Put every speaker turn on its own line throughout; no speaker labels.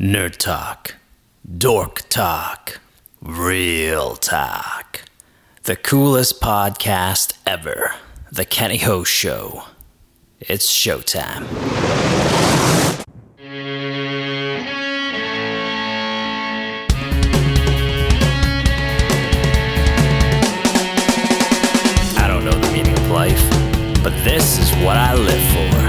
Nerd Talk, Dork Talk, Real Talk. The coolest podcast ever. The Kenny Ho Show. It's showtime. I don't know the meaning of life, but this is what I live for.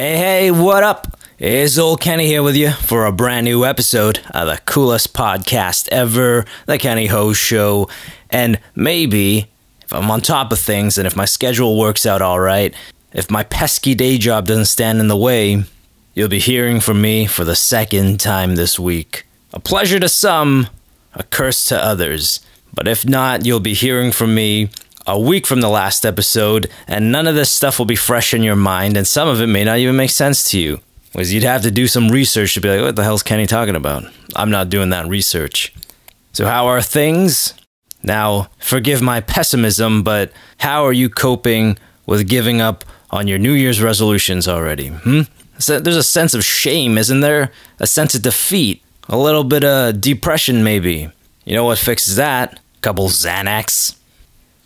Hey, hey, what up? It's old Kenny here with you for a brand new episode of the coolest podcast ever, The Kenny Ho Show. And maybe, if I'm on top of things and if my schedule works out all right, if my pesky day job doesn't stand in the way, you'll be hearing from me for the second time this week. A pleasure to some, a curse to others. But if not, you'll be hearing from me a week from the last episode, and none of this stuff will be fresh in your mind, and some of it may not even make sense to you. Because you'd have to do some research to be like, what the hell's Kenny talking about? I'm not doing that research. So, how are things? Now, forgive my pessimism, but how are you coping with giving up on your New Year's resolutions already? Hmm? So there's a sense of shame, isn't there? A sense of defeat, a little bit of depression, maybe. You know what fixes that? A couple Xanax.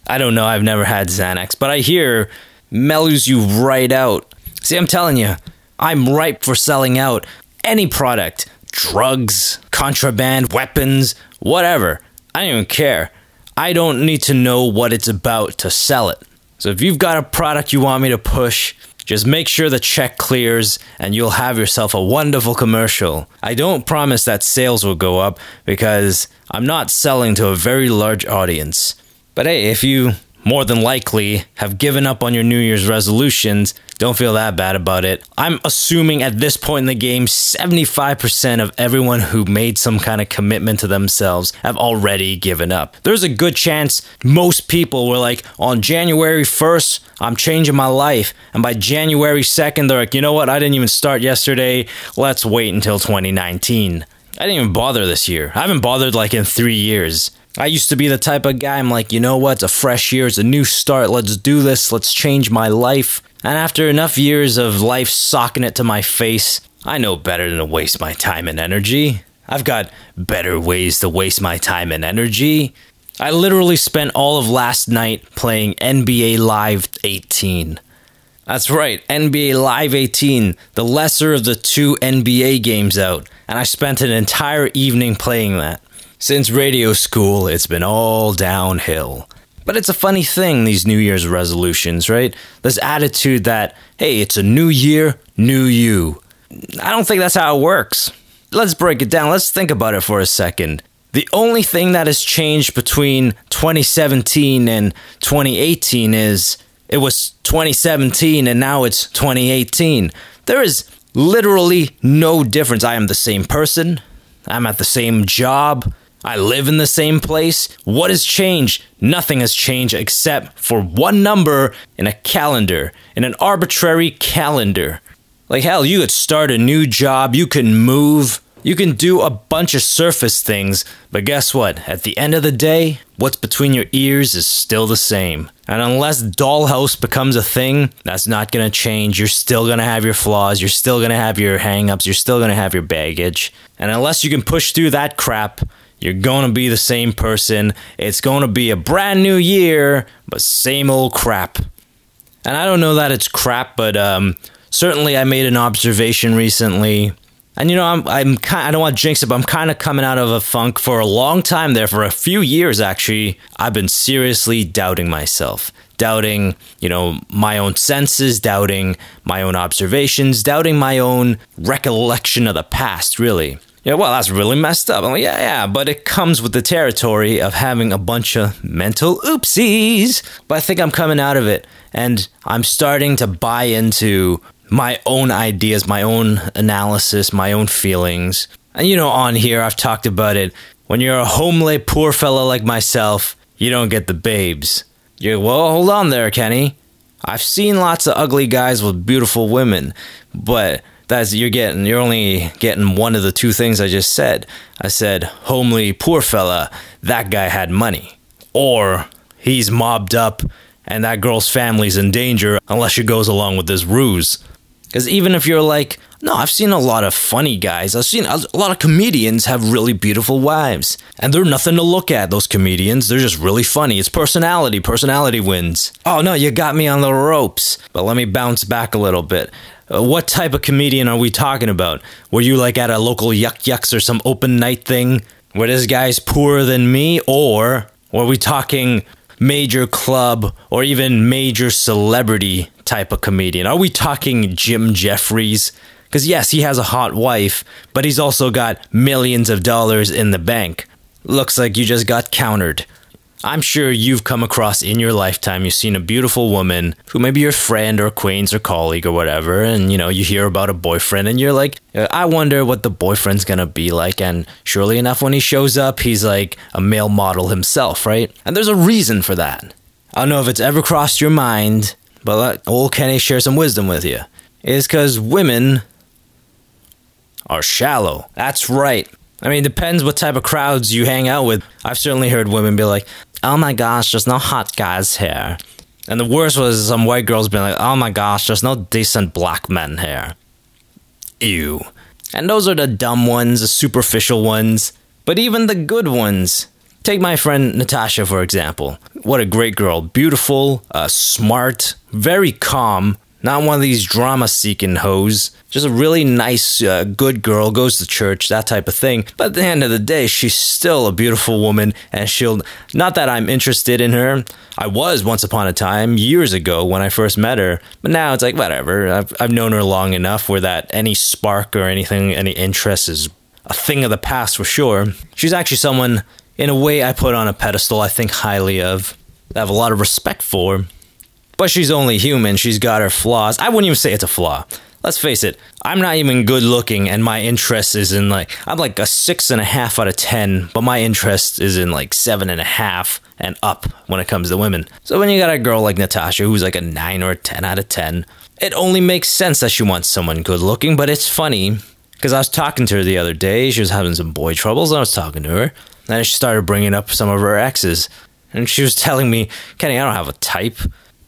I don't know, I've never had Xanax, but I hear mellows you right out. See, I'm telling you, I'm ripe for selling out any product drugs, contraband, weapons, whatever. I don't even care. I don't need to know what it's about to sell it. So if you've got a product you want me to push, just make sure the check clears and you'll have yourself a wonderful commercial. I don't promise that sales will go up because I'm not selling to a very large audience. But hey, if you more than likely have given up on your New Year's resolutions, don't feel that bad about it. I'm assuming at this point in the game, 75% of everyone who made some kind of commitment to themselves have already given up. There's a good chance most people were like, on January 1st, I'm changing my life. And by January 2nd, they're like, you know what? I didn't even start yesterday. Let's wait until 2019. I didn't even bother this year. I haven't bothered like in three years. I used to be the type of guy, I'm like, you know what? It's a fresh year, it's a new start. Let's do this. Let's change my life. And after enough years of life socking it to my face, I know better than to waste my time and energy. I've got better ways to waste my time and energy. I literally spent all of last night playing NBA Live 18. That's right, NBA Live 18, the lesser of the two NBA games out, and I spent an entire evening playing that. Since radio school, it's been all downhill. But it's a funny thing, these New Year's resolutions, right? This attitude that, hey, it's a new year, new you. I don't think that's how it works. Let's break it down. Let's think about it for a second. The only thing that has changed between 2017 and 2018 is it was 2017 and now it's 2018. There is literally no difference. I am the same person. I'm at the same job. I live in the same place. What has changed? Nothing has changed except for one number in a calendar, in an arbitrary calendar. Like hell, you could start a new job, you can move, you can do a bunch of surface things, but guess what? At the end of the day, what's between your ears is still the same. And unless Dollhouse becomes a thing, that's not gonna change. You're still gonna have your flaws, you're still gonna have your hangups, you're still gonna have your baggage. And unless you can push through that crap, you're gonna be the same person. It's gonna be a brand new year, but same old crap. And I don't know that it's crap, but um, certainly I made an observation recently. And you know, I'm I'm kind I don't want to jinx it, but I'm kind of coming out of a funk for a long time there, for a few years actually. I've been seriously doubting myself, doubting, you know, my own senses, doubting my own observations, doubting my own recollection of the past, really. Yeah, well, that's really messed up. Like, yeah, yeah, but it comes with the territory of having a bunch of mental oopsies. But I think I'm coming out of it, and I'm starting to buy into my own ideas, my own analysis, my own feelings. And you know, on here, I've talked about it. When you're a homely poor fellow like myself, you don't get the babes. You're, well, hold on there, Kenny. I've seen lots of ugly guys with beautiful women, but That's you're getting. You're only getting one of the two things I just said. I said, homely poor fella. That guy had money, or he's mobbed up, and that girl's family's in danger unless she goes along with this ruse. Because even if you're like, no, I've seen a lot of funny guys. I've seen a lot of comedians have really beautiful wives. And they're nothing to look at, those comedians. They're just really funny. It's personality. Personality wins. Oh, no, you got me on the ropes. But let me bounce back a little bit. Uh, what type of comedian are we talking about? Were you like at a local Yuk Yuk's or some open night thing where this guy's poorer than me? Or were we talking major club or even major celebrity type of comedian? Are we talking Jim Jeffries? Because, yes, he has a hot wife, but he's also got millions of dollars in the bank. Looks like you just got countered. I'm sure you've come across in your lifetime, you've seen a beautiful woman who may be your friend or acquaintance or colleague or whatever, and you know, you hear about a boyfriend and you're like, uh, I wonder what the boyfriend's gonna be like. And surely enough, when he shows up, he's like a male model himself, right? And there's a reason for that. I don't know if it's ever crossed your mind, but let old Kenny share some wisdom with you. Is because women are shallow. That's right. I mean, it depends what type of crowds you hang out with. I've certainly heard women be like, oh my gosh, there's no hot guys here. And the worst was some white girls being like, oh my gosh, there's no decent black men here. Ew. And those are the dumb ones, the superficial ones. But even the good ones. Take my friend Natasha, for example. What a great girl. Beautiful, uh, smart, very calm, not one of these drama seeking hoes. Just a really nice, uh, good girl, goes to church, that type of thing. But at the end of the day, she's still a beautiful woman, and she'll. Not that I'm interested in her. I was once upon a time, years ago, when I first met her. But now it's like, whatever. I've, I've known her long enough where that any spark or anything, any interest is a thing of the past for sure. She's actually someone, in a way, I put on a pedestal I think highly of, I have a lot of respect for. But she's only human. She's got her flaws. I wouldn't even say it's a flaw. Let's face it, I'm not even good looking, and my interest is in like, I'm like a six and a half out of 10, but my interest is in like seven and a half and up when it comes to women. So when you got a girl like Natasha who's like a nine or a 10 out of 10, it only makes sense that she wants someone good looking, but it's funny because I was talking to her the other day. She was having some boy troubles. I was talking to her. Then she started bringing up some of her exes. And she was telling me, Kenny, I don't have a type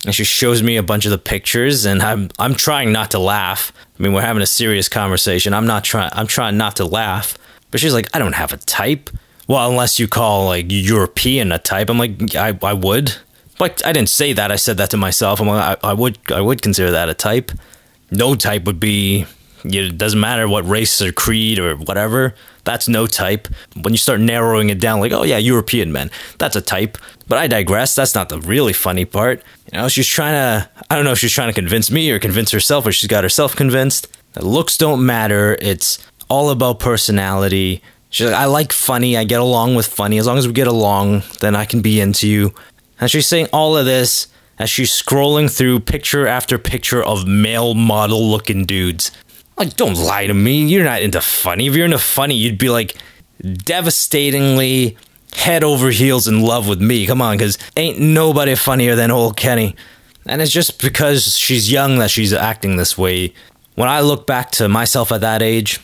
and she shows me a bunch of the pictures and I'm I'm trying not to laugh. I mean, we're having a serious conversation. I'm not trying I'm trying not to laugh. But she's like, "I don't have a type." Well, unless you call like European a type. I'm like, "I I would." But I didn't say that. I said that to myself. I'm like, I, I would I would consider that a type. No type would be it doesn't matter what race or creed or whatever. That's no type. When you start narrowing it down, like, oh yeah, European men, that's a type. But I digress. That's not the really funny part. You know, she's trying to, I don't know if she's trying to convince me or convince herself or she's got herself convinced. that looks don't matter. It's all about personality. She's like, I like funny. I get along with funny. As long as we get along, then I can be into you. And she's saying all of this as she's scrolling through picture after picture of male model looking dudes. Like, don't lie to me. You're not into funny. If you're into funny, you'd be like devastatingly head over heels in love with me. Come on, because ain't nobody funnier than old Kenny. And it's just because she's young that she's acting this way. When I look back to myself at that age,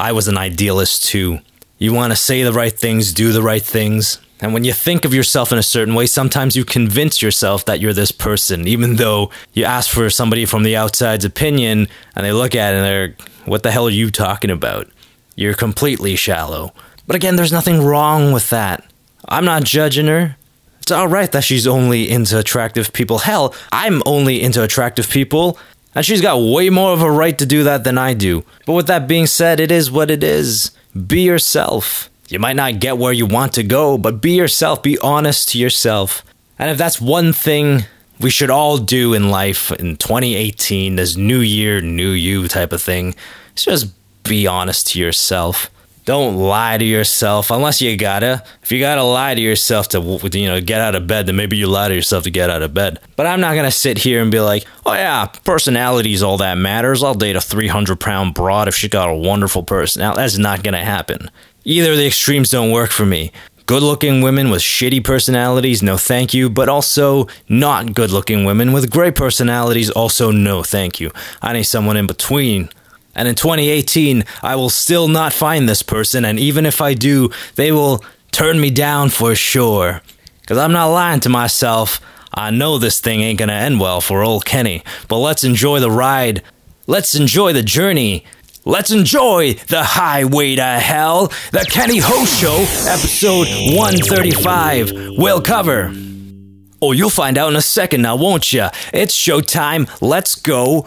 I was an idealist too. You want to say the right things, do the right things. And when you think of yourself in a certain way, sometimes you convince yourself that you're this person, even though you ask for somebody from the outside's opinion and they look at it and they're, what the hell are you talking about? You're completely shallow. But again, there's nothing wrong with that. I'm not judging her. It's alright that she's only into attractive people. Hell, I'm only into attractive people, and she's got way more of a right to do that than I do. But with that being said, it is what it is. Be yourself. You might not get where you want to go, but be yourself. Be honest to yourself. And if that's one thing we should all do in life in 2018, this new year, new you type of thing, it's just be honest to yourself. Don't lie to yourself unless you gotta. If you gotta lie to yourself to you know get out of bed, then maybe you lie to yourself to get out of bed. But I'm not gonna sit here and be like, oh yeah, personality's all that matters. I'll date a 300 pound broad if she got a wonderful personality. That's not gonna happen. Either of the extremes don't work for me. Good looking women with shitty personalities, no thank you, but also not good looking women with great personalities, also no thank you. I need someone in between. And in 2018, I will still not find this person, and even if I do, they will turn me down for sure. Because I'm not lying to myself. I know this thing ain't gonna end well for old Kenny, but let's enjoy the ride. Let's enjoy the journey. Let's enjoy the highway to hell. The Kenny Ho Show, episode 135, We'll cover. Oh, you'll find out in a second now, won't ya? It's showtime. Let's go.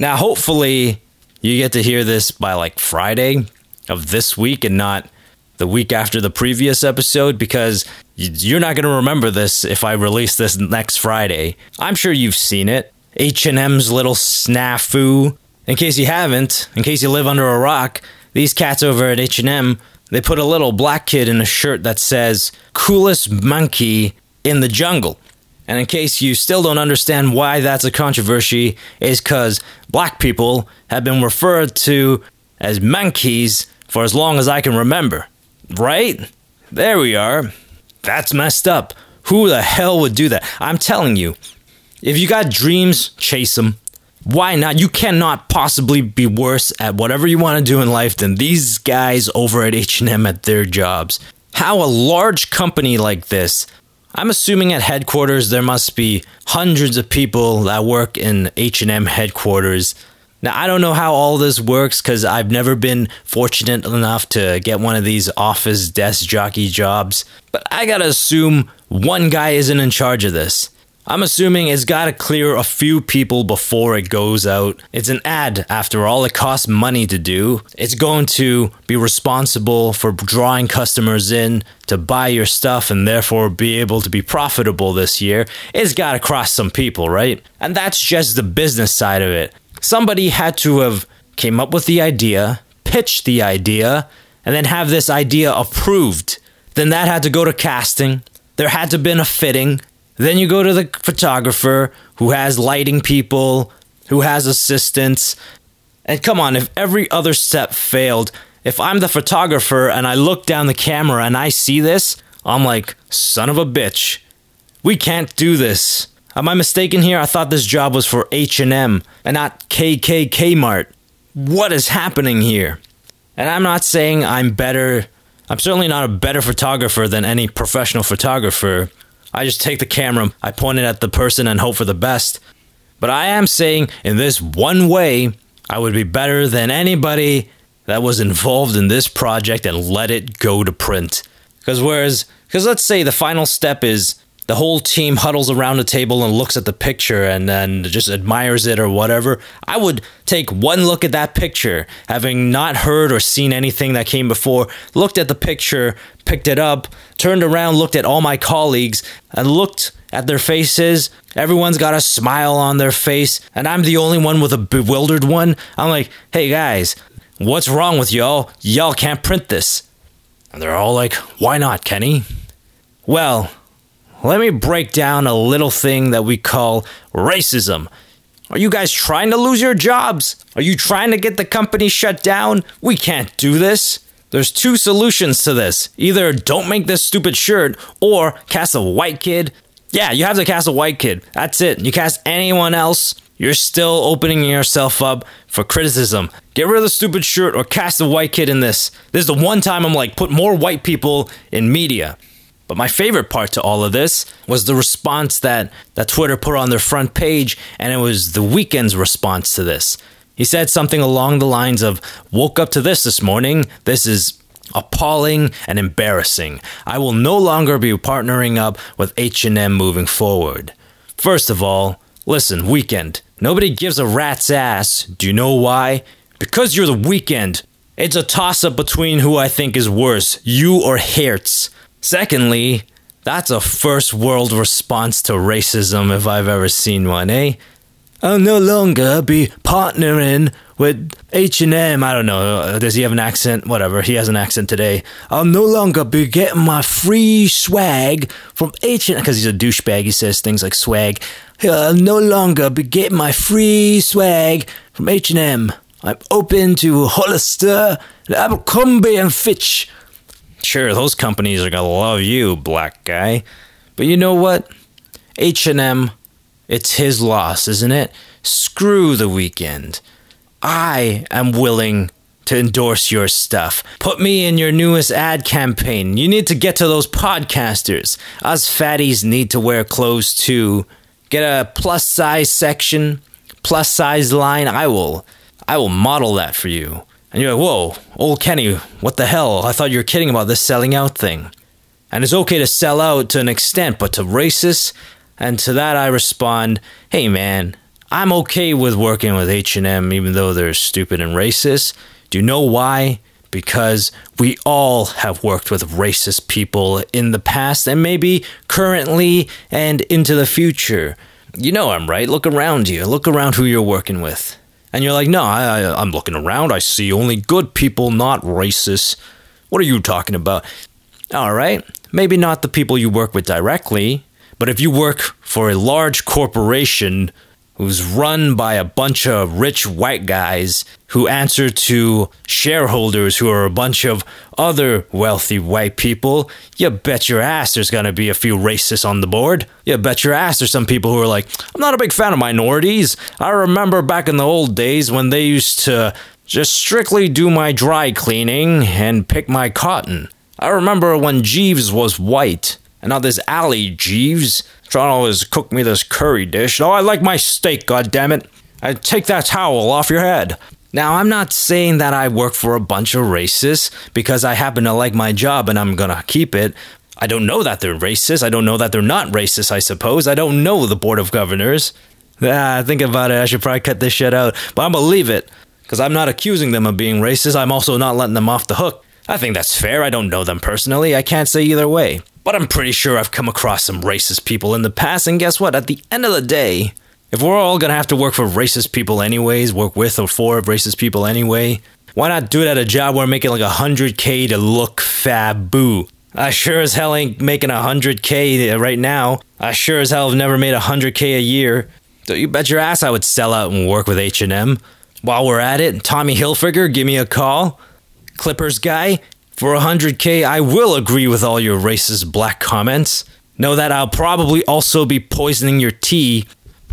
Now, hopefully, you get to hear this by like Friday of this week and not the week after the previous episode because you're not going to remember this if I release this next Friday. I'm sure you've seen it. H&M's little snafu. In case you haven't, in case you live under a rock, these cats over at H&M, they put a little black kid in a shirt that says coolest monkey in the jungle. And in case you still don't understand why that's a controversy, is because black people have been referred to as monkeys for as long as I can remember. Right? There we are. That's messed up. Who the hell would do that? I'm telling you, if you got dreams, chase them. Why not? You cannot possibly be worse at whatever you want to do in life than these guys over at H&M at their jobs. How a large company like this I'm assuming at headquarters there must be hundreds of people that work in H&M headquarters. Now I don't know how all this works cuz I've never been fortunate enough to get one of these office desk jockey jobs, but I got to assume one guy isn't in charge of this. I'm assuming it's got to clear a few people before it goes out. It's an ad, after all, it costs money to do. It's going to be responsible for drawing customers in to buy your stuff and therefore be able to be profitable this year. It's got to cross some people, right? And that's just the business side of it. Somebody had to have came up with the idea, pitched the idea, and then have this idea approved. Then that had to go to casting. There had to have been a fitting then you go to the photographer who has lighting people, who has assistants. And come on, if every other step failed, if I'm the photographer and I look down the camera and I see this, I'm like, son of a bitch. We can't do this. Am I mistaken here? I thought this job was for H&M and not KKK Mart. What is happening here? And I'm not saying I'm better. I'm certainly not a better photographer than any professional photographer. I just take the camera, I point it at the person and hope for the best. But I am saying in this one way, I would be better than anybody that was involved in this project and let it go to print. Because whereas, because let's say the final step is the whole team huddles around the table and looks at the picture and then just admires it or whatever, I would take one look at that picture, having not heard or seen anything that came before, looked at the picture, picked it up, turned around, looked at all my colleagues, and looked at their faces. Everyone's got a smile on their face, and I'm the only one with a bewildered one. I'm like, hey guys, what's wrong with y'all? Y'all can't print this. And they're all like, why not, Kenny? Well, let me break down a little thing that we call racism. Are you guys trying to lose your jobs? Are you trying to get the company shut down? We can't do this. There's two solutions to this. Either don't make this stupid shirt or cast a white kid. Yeah, you have to cast a white kid. That's it. You cast anyone else, you're still opening yourself up for criticism. Get rid of the stupid shirt or cast a white kid in this. This is the one time I'm like, put more white people in media. But my favorite part to all of this was the response that, that Twitter put on their front page, and it was the Weeknd's response to this. He said something along the lines of, Woke up to this this morning. This is appalling and embarrassing. I will no longer be partnering up with H&M moving forward. First of all, listen, Weeknd. Nobody gives a rat's ass. Do you know why? Because you're the Weeknd. It's a toss up between who I think is worse, you or Hertz. Secondly, that's a first world response to racism if I've ever seen one, eh? I'll no longer be partnering with H&M. I don't know. Does he have an accent? Whatever. He has an accent today. I'll no longer be getting my free swag from H&M because he's a douchebag. He says things like swag. I'll no longer be getting my free swag from H&M. I'm open to Hollister, Abercrombie and Fitch Sure, those companies are gonna love you, black guy. But you know what? H&M, it's his loss, isn't it? Screw the Weeknd. I am willing to endorse your stuff. Put me in your newest ad campaign. You need to get to those podcasters. Us fatties need to wear clothes too. Get a plus size section, plus size line. I will I will model that for you. And you're like, whoa, old Kenny, what the hell? I thought you were kidding about this selling out thing. And it's okay to sell out to an extent, but to racists, and to that I respond, hey man, I'm okay with working with H&M even though they're stupid and racist. Do you know why? Because we all have worked with racist people in the past and maybe currently and into the future. You know I'm right. Look around you. Look around who you're working with. And you're like, no, I, I, I'm looking around. I see only good people, not racists. What are you talking about? All right, maybe not the people you work with directly, but if you work for a large corporation who's run by a bunch of rich white guys who answer to shareholders who are a bunch of other wealthy white people, you bet your ass there's gonna be a few racists on the board. You bet your ass there's some people who are like, I'm not a big fan of minorities. I remember back in the old days when they used to just strictly do my dry cleaning and pick my cotton. I remember when Jeeves was white, and now this Ali Jeeves to always cook me this curry dish. Oh, I like my steak, god goddammit. I take that towel off your head. Now, I'm not saying that I work for a bunch of racists because I happen to like my job and I'm gonna keep it. I don't know that they're racist. I don't know that they're not racist, I suppose. I don't know the Board of Governors. Ah, think about it. I should probably cut this shit out. But I'm gonna leave it. Because I'm not accusing them of being racist. I'm also not letting them off the hook. I think that's fair. I don't know them personally. I can't say either way. But I'm pretty sure I've come across some racist people in the past, and guess what? At the end of the day, if we're all gonna have to work for racist people anyways, work with or for racist people anyway, why not do it at a job where I'm making like 100k to look fab boo? I sure as hell ain't making 100k right now. I sure as hell have never made 100k a year. So you bet your ass I would sell out and work with H&M. While we're at it, Tommy Hilfiger, give me a call. Clippers guy, for 100k, I will agree with all your racist black comments. Know that I'll probably also be poisoning your tea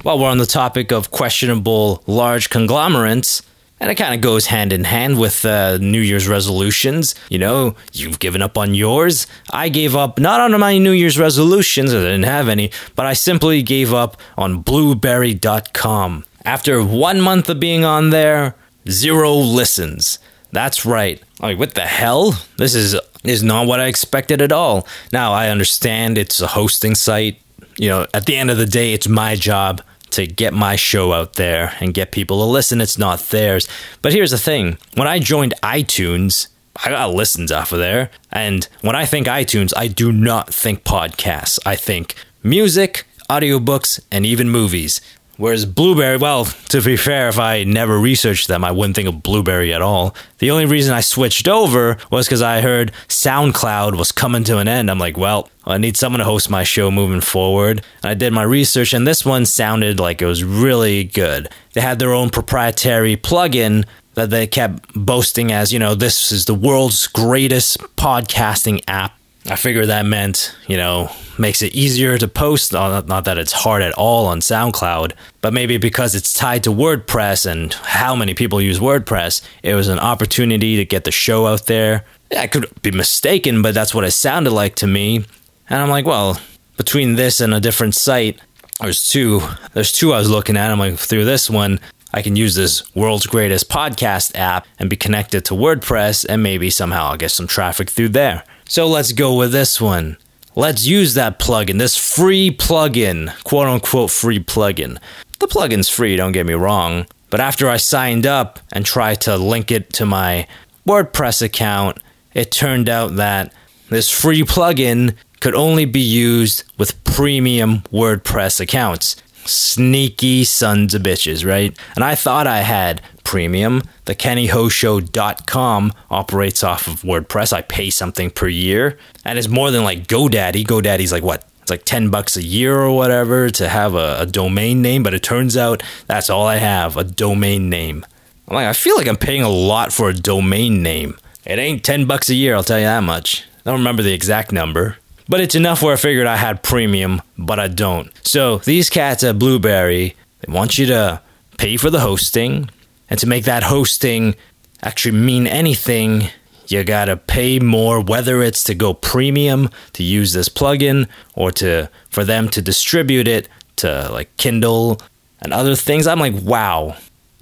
while we're on the topic of questionable large conglomerates. And it kind of goes hand in hand with uh, New Year's resolutions. You know, you've given up on yours. I gave up not on my New Year's resolutions, I didn't have any, but I simply gave up on Blubrry.com. After one month of being on there, zero listens. That's right. Like, what the hell? This is is not what I expected at all. Now I understand it's a hosting site. You know, at the end of the day, it's my job to get my show out there and get people to listen. It's not theirs. But here's the thing: when I joined iTunes, I got listens off of there. And when I think iTunes, I do not think podcasts. I think music, audiobooks, and even movies. Whereas Blubrry, well, to be fair, if I never researched them, I wouldn't think of Blubrry at all. The only reason I switched over was because I heard SoundCloud was coming to an end. I'm like, well, I need someone to host my show moving forward. And I did my research, and this one sounded like it was really good. They had their own proprietary plugin that they kept boasting as, you know, this is the world's greatest podcasting app I figure that meant, you know, makes it easier to post. Not that it's hard at all on SoundCloud, but maybe because it's tied to WordPress and how many people use WordPress, it was an opportunity to get the show out there. I could be mistaken, but that's what it sounded like to me. And I'm like, well, between this and a different site, there's two. There's two I was looking at. I'm like, through this one, I can use this world's greatest podcast app and be connected to WordPress, and maybe somehow I'll get some traffic through there. So let's go with this one. Let's use that plugin, this free plugin, quote unquote free plugin. The plugin's free, don't get me wrong, but after I signed up and tried to link it to my WordPress account, it turned out that this free plugin could only be used with premium WordPress accounts. Sneaky sons of bitches, right? And I thought I had premium. The KennyHoShow.com operates off of WordPress. I pay something per year, and it's more than like GoDaddy. GoDaddy's like what? It's like 10 bucks a year or whatever to have a, a domain name, but it turns out that's all I have a domain name. I'm like, I feel like I'm paying a lot for a domain name. It ain't 10 bucks a year, I'll tell you that much. I don't remember the exact number. But it's enough where I figured I had premium, but I don't. So these cats at Blubrry, they want you to pay for the hosting, And to make that hosting actually mean anything, you gotta pay more, whether it's to go premium to use this plugin or to for them to distribute it to like Kindle and other things. I'm like, wow,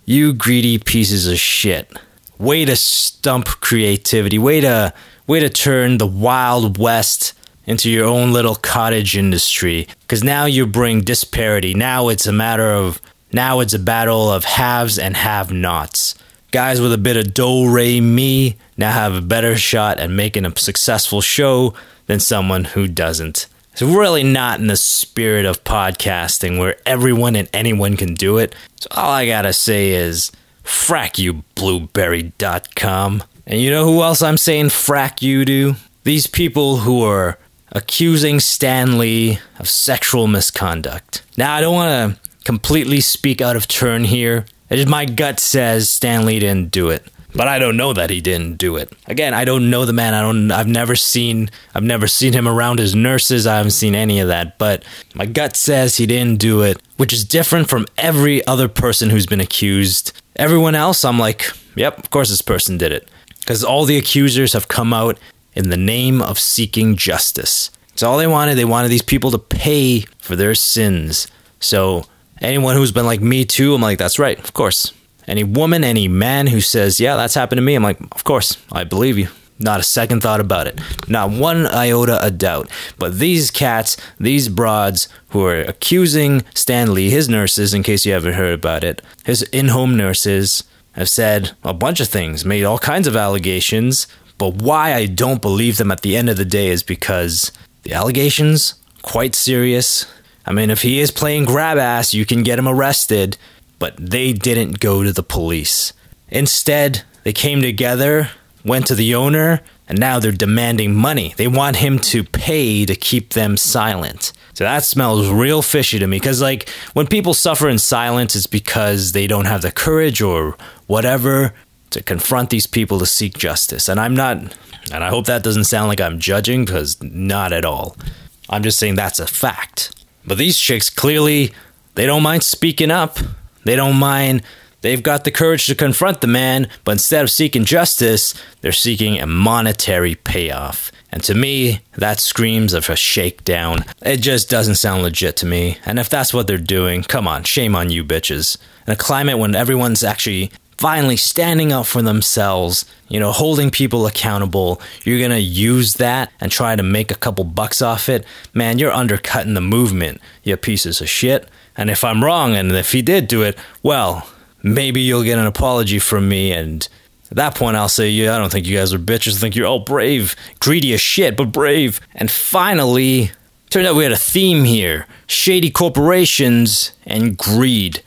you greedy pieces of shit. Way to stump creativity. Way to way to turn the wild west into your own little cottage industry. Because now you bring disparity. Now it's a matter of now it's a battle of haves and have nots. Guys with a bit of do re mi now have a better shot at making a successful show than someone who doesn't. It's really not in the spirit of podcasting where everyone and anyone can do it. So all I gotta say is, frack you, blubrry.com. And you know who else I'm saying frack you to? These people who are accusing Stan Lee of sexual misconduct. Now, I don't want to completely speak out of turn here. Just my gut says Stan Lee didn't do it but I don't know that he didn't do it. Again, I don't know the man. I don't. I've never seen. I've never seen him around his nurses. I haven't seen any of that. But my gut says he didn't do it, which is different from every other person who's been accused. Everyone else, I'm like, yep, of course this person did it, because all the accusers have come out in the name of seeking justice. It's all they wanted. They wanted these people to pay for their sins. So anyone who's been like me too, I'm like, that's right, of course. Any woman, any man who says, Yeah, that's happened to me, I'm like, Of course, I believe you. Not a second thought about it. Not one iota of doubt. But these cats, these broads who are accusing Stan Lee, his nurses, in case you haven't heard about it, his in home nurses, have said a bunch of things, made all kinds of allegations. But why I don't believe them at the end of the day is because the allegations, quite serious. I mean, if he is playing grab ass, you can get him arrested but they didn't go to the police. Instead, they came together, went to the owner, and now they're demanding money. They want him to pay to keep them silent. So that smells real fishy to me because, like, when people suffer in silence, it's because they don't have the courage or whatever to confront these people to seek justice. And I'm not, and I hope that doesn't sound like I'm judging because not at all. I'm just saying that's a fact. But these chicks clearly, they don't mind speaking up. They don't mind. They've got the courage to confront the man, but instead of seeking justice, they're seeking a monetary payoff. And to me, that screams of a shakedown. It just doesn't sound legit to me. And if that's what they're doing, come on, shame on you bitches. In a climate when everyone's actually finally standing up for themselves, you know, holding people accountable, you're gonna use that and try to make a couple bucks off it, man, you're undercutting the movement, you pieces of shit. And if I'm wrong, and if he did do it, well, maybe you'll get an apology from me. And at that point, I'll say, yeah, I don't think you guys are bitches. I think you're all brave, greedy as shit, but brave. And finally, turned out we had a theme here shady corporations and greed.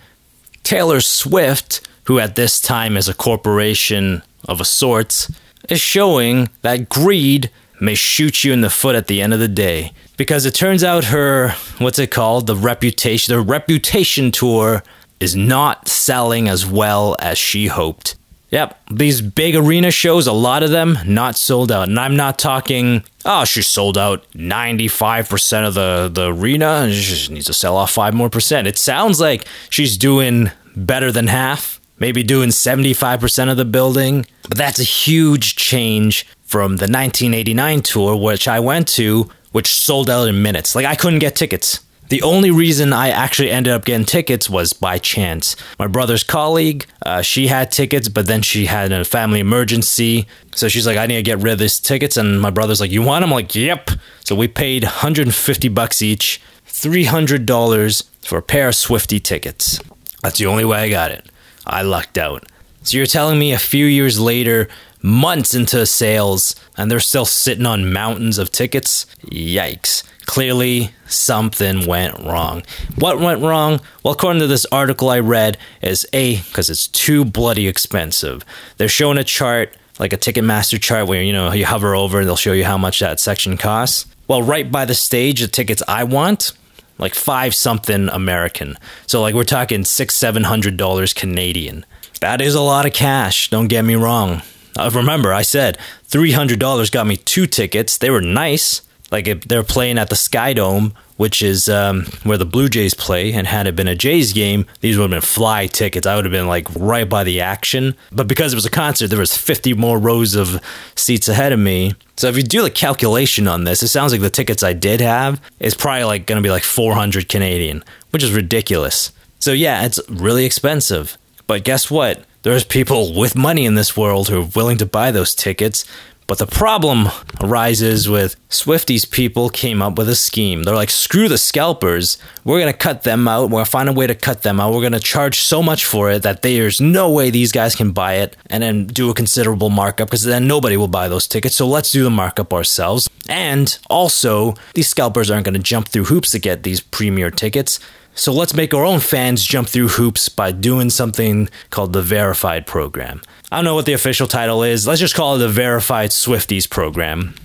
Taylor Swift, who at this time is a corporation of a sort, is showing that greed may shoot you in the foot at the end of the day. Because it turns out her, what's it called? The reputation, the reputation tour is not selling as well as she hoped. Yep, these big arena shows, a lot of them not sold out. And I'm not talking, oh, she sold out 95% of the, the arena. She just needs to sell off 5 more percent. It sounds like she's doing better than half, maybe doing 75% of the building. But that's a huge change from the 1989 tour, which I went to, which sold out in minutes. Like, I couldn't get tickets. The only reason I actually ended up getting tickets was by chance. My brother's colleague, uh, she had tickets, but then she had a family emergency. So she's like, I need to get rid of these tickets. And my brother's like, You want them? I'm like, Yep. So we paid 150 bucks each, $300 for a pair of Swifty tickets. That's the only way I got it. I lucked out. So you're telling me a few years later, months into sales, and they're still sitting on mountains of tickets? Yikes. Clearly, something went wrong. What went wrong? Well, according to this article I read, is A, because it's too bloody expensive. They're showing a chart, like a Ticketmaster chart, where you know you hover over and they'll show you how much that section costs. Well, right by the stage, the tickets I want, like five something American. So like we're talking six, seven hundred dollars Canadian. That is a lot of cash. Don't get me wrong. Uh, remember, I said $300 got me two tickets. They were nice. Like if they're playing at the Sky Dome, which is um, where the Blue Jays play. And had it been a Jays game, these would have been fly tickets. I would have been like right by the action. But because it was a concert, there was 50 more rows of seats ahead of me. So if you do the calculation on this, it sounds like the tickets I did have is probably like going to be like 400 Canadian, which is ridiculous. So yeah, it's really expensive. But guess what? There's people with money in this world who are willing to buy those tickets. But the problem arises with Swifties people came up with a scheme. They're like, screw the scalpers. We're going to cut them out. We're going to find a way to cut them out. We're going to charge so much for it that there's no way these guys can buy it and then do a considerable markup because then nobody will buy those tickets. So let's do the markup ourselves. And also, these scalpers aren't going to jump through hoops to get these premier tickets. So let's make our own fans jump through hoops by doing something called the Verified Program. I don't know what the official title is. Let's just call it the Verified Swifties Program,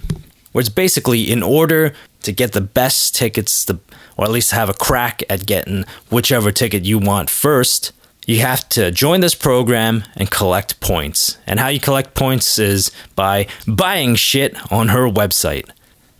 where it's basically in order to get the best tickets, to, or at least have a crack at getting whichever ticket you want first, you have to join this program and collect points. And how you collect points is by buying shit on her website.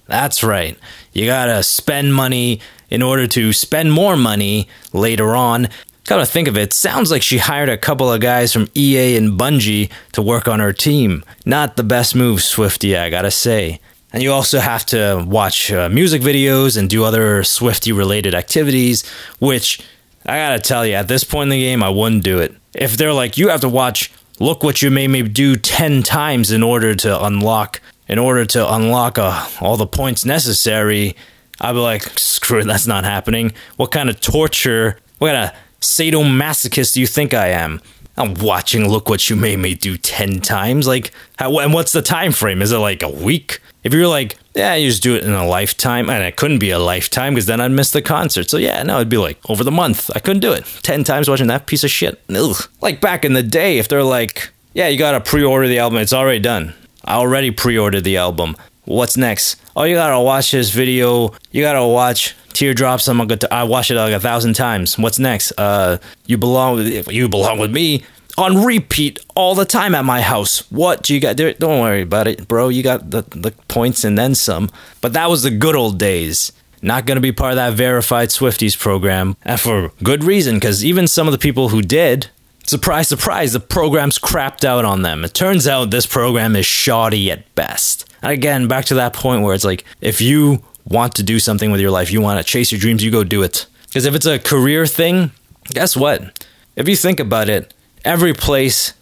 That's right. You gotta spend money in order to spend more money later on. Come to think of it, sounds like she hired a couple of guys from EA and Bungie to work on her team. Not the best move, Swifty, I gotta say. And you also have to watch uh, music videos and do other Swifty related activities, which I gotta tell you, at this point in the game, I wouldn't do it. If they're like, you have to watch, look what you made me do 10 times in order to unlock, in order to unlock uh, all the points necessary, I'd be like, screw it, that's not happening. What kind of torture, what kind of sadomasochist do you think I am? I'm watching Look What You Made Me Do 10 times. Like, how, and what's the time frame? Is it like a week? If you're like, yeah, you just do it in a lifetime, and it couldn't be a lifetime because then I'd miss the concert. So yeah, no, it'd be like over the month. I couldn't do it. 10 times watching that piece of shit. Ugh. Like back in the day, if they're like, yeah, you gotta pre order the album, it's already done. I already pre ordered the album. What's next? Oh, you gotta watch this video. You gotta watch Teardrops. I'm gonna. I watched it like a thousand times. What's next? Uh, you belong. With, you belong with me on repeat all the time at my house. What do you got? Don't worry about it, bro. You got the the points and then some. But that was the good old days. Not to be part of that verified Swifties program, and for good reason, because even some of the people who did Surprise, surprise, the program's crapped out on them. It turns out this program is shoddy at best. Again, back to that point where it's like, if you want to do something with your life, you want to chase your dreams, you go do it. Because if it's a career thing, guess what? If you think about it, every place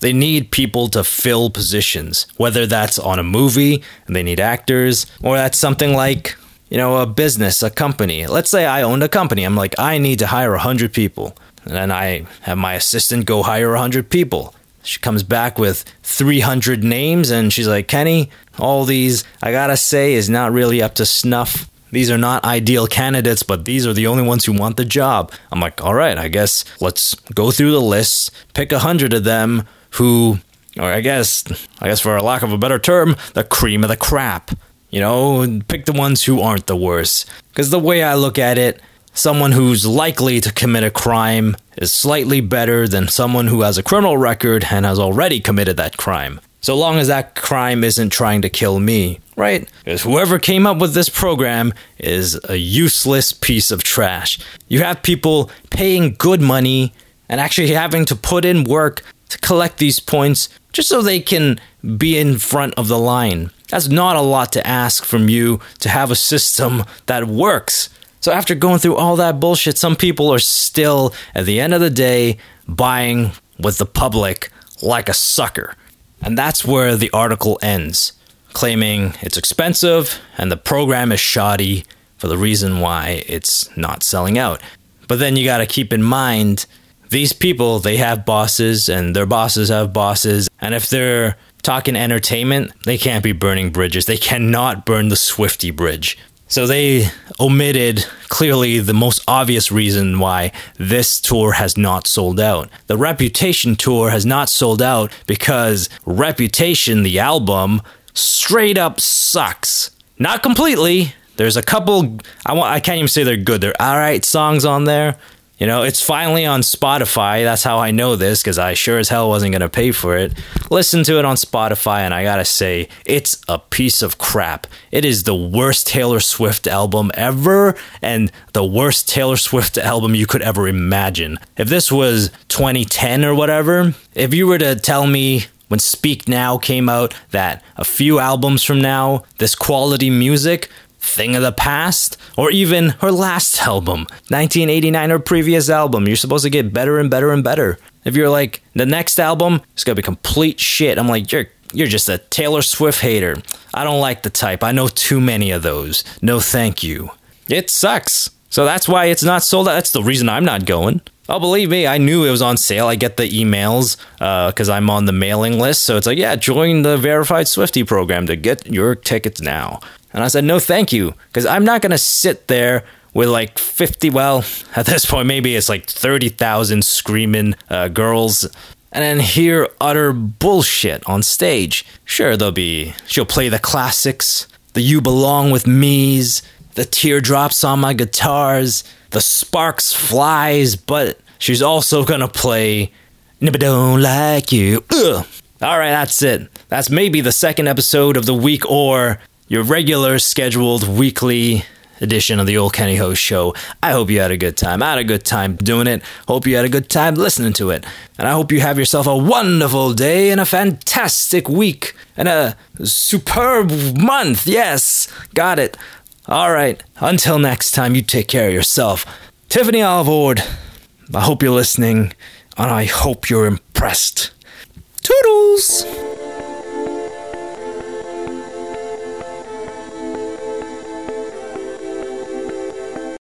they need people to fill positions, whether that's on a movie and they need actors, or that's something like, you know, a business, a company. Let's say I owned a company. I'm like, I need to hire 100 people. And then I have my assistant go hire 100 people. She comes back with 300 names and she's like, Kenny, all these, I gotta say, is not really up to snuff. These are not ideal candidates, but these are the only ones who want the job. I'm like, all right, I guess let's go through the list, pick a hundred of them who, or I guess, I guess for a lack of a better term, the cream of the crap. You know, pick the ones who aren't the worst. Because the way I look at it, someone who's likely to commit a crime is slightly better than someone who has a criminal record and has already committed that crime. So long as that crime isn't trying to kill me, right? Because whoever came up with this program is a useless piece of trash. You have people paying good money and actually having to put in work to collect these points just so they can be in front of the line. That's not a lot to ask from you to have a system that works. So after going through all that bullshit, some people are still, at the end of the day, buying with the public like a sucker. And that's where the article ends, claiming it's expensive and the program is shoddy for the reason why it's not selling out. But then you got to keep in mind these people, they have bosses and their bosses have bosses. And if they're talking entertainment, they can't be burning bridges. They cannot burn the Swifty Bridge. So they omitted clearly the most obvious reason why this tour has not sold out. The Reputation tour has not sold out because Reputation, the album, straight up sucks. Not completely. There's a couple I want I can't even say they're good. They're alright songs on there, You know, it's finally on Spotify. That's how I know this because I sure as hell wasn't going to pay for it. Listen to it on Spotify, and I gotta say, it's a piece of crap. It is the worst Taylor Swift album ever, and the worst Taylor Swift album you could ever imagine. If this was 2010 or whatever, if you were to tell me when Speak Now came out that a few albums from now, this quality music thing of the past, or even her last album, 1989, her previous album. You're supposed to get better and better and better. If you're like, the next album is gonna be complete shit, I'm like, you're you're just a Taylor Swift hater. I don't like the type. I know too many of those. No thank you. It sucks. So that's why it's not sold out. That's the reason I'm not going. Oh, believe me, I knew it was on sale. I get the emails because uh, I'm on the mailing list. So it's like, yeah, join the verified Swifty program to get your tickets now. And I said, no, thank you, because I'm not going to sit there with like 50, well, at this point, maybe it's like 30,000 screaming uh, girls and then hear utter bullshit on stage. Sure, there'll be, she'll play the classics, the You Belong With Me's, the teardrops on my guitars, the sparks flies, but she's also gonna play Never Don't Like You. Ugh. All right, that's it. That's maybe the second episode of the week or your regular scheduled weekly edition of the Old Kenny Ho Show. I hope you had a good time. I had a good time doing it. Hope you had a good time listening to it. And I hope you have yourself a wonderful day and a fantastic week and a superb month. Yes, got it. All right. Until next time, you take care of yourself. Tiffany Olive I hope you're listening and I hope you're impressed. Toodles!